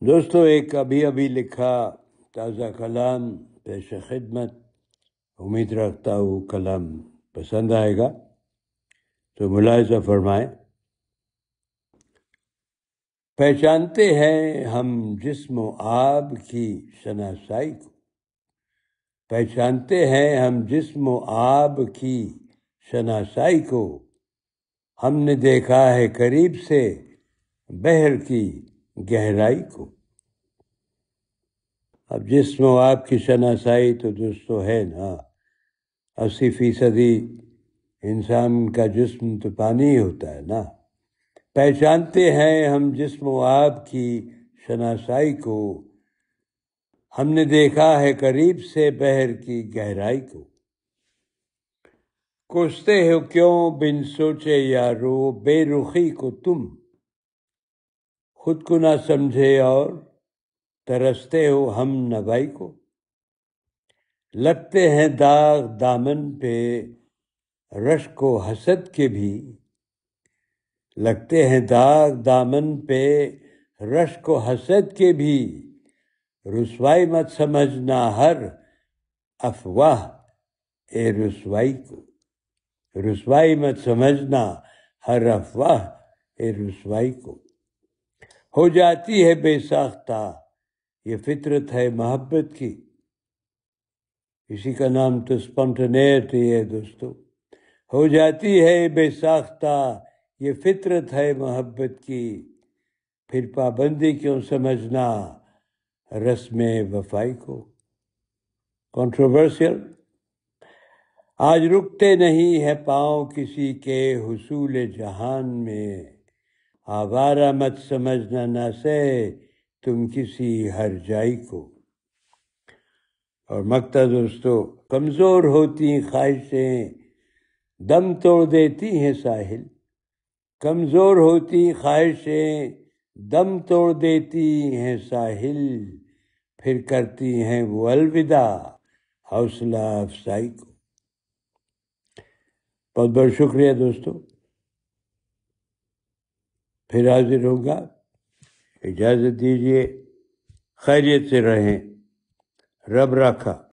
دوستو، ایک ابھی ابھی لکھا تازہ کلام، پیش خدمت. امید رکھتا ہوں کلام پسند آئے گا. تو ملاحظہ فرمائیں. پہچانتے ہیں ہم جسم و آب کی شناسائی کو. پہچانتے ہیں ہم جسم و آب کی شناسائی کو. ہم نے دیکھا ہے قریب سے بہر کی گہرائی کو۔ اب جسم و آپ کی شناسائی تو دوستو ہے نا۔ اسی فیصدی انسان کا جسم تو پانی ہی ہوتا ہے نا۔ پہچانتے ہیں ہم جسم و آپ کی شناسائی کو۔ ہم نے دیکھا ہے قریب سے بہر کی گہرائی کو۔ کوستے ہو کیوں بن سوچے یارو بے رخی کو تم۔ خود کو نہ سمجھے اور ترستے ہو ہم نبائی کو۔ لگتے ہیں داغ دامن پہ رش کو حسد کے بھی۔ لگتے ہیں داغ دامن پہ رش کو حسد کے بھی۔ رسوائی مت سمجھنا ہر افواہ اے رسوائی کو۔ رسوائی مت سمجھنا ہر افواہ اے رسوائی کو۔ ہو جاتی ہے بے ساختہ۔ یہ فطرت ہے محبت کی۔ اسی کا نام تو اسپونٹنیٹی ہے دوستو۔ ہو جاتی ہے بے ساختہ۔ یہ فطرت ہے محبت کی۔ پھر پابندی کیوں سمجھنا؟ رسم وفائی کو۔ کنٹروورسل آج رکتے نہیں ہے پاؤں کسی کے حصول جہان میں۔ آوارہ مت سمجھنا نہ سے تم کسی ہر جائی کو۔ اور مکتا دوستو کمزور ہوتی خواہشیں دم توڑ دیتی ہیں ساحل۔ کمزور ہوتی خواہشیں دم توڑ دیتی ہیں ساحل۔ پھر کرتی ہیں وہ الوداع حوصلہ افزائی کو۔ بہت بہت شکریہ دوستو۔ پھر حاضر ہوگا اجازت دیجیے خیریت سے رہیں رب رکھا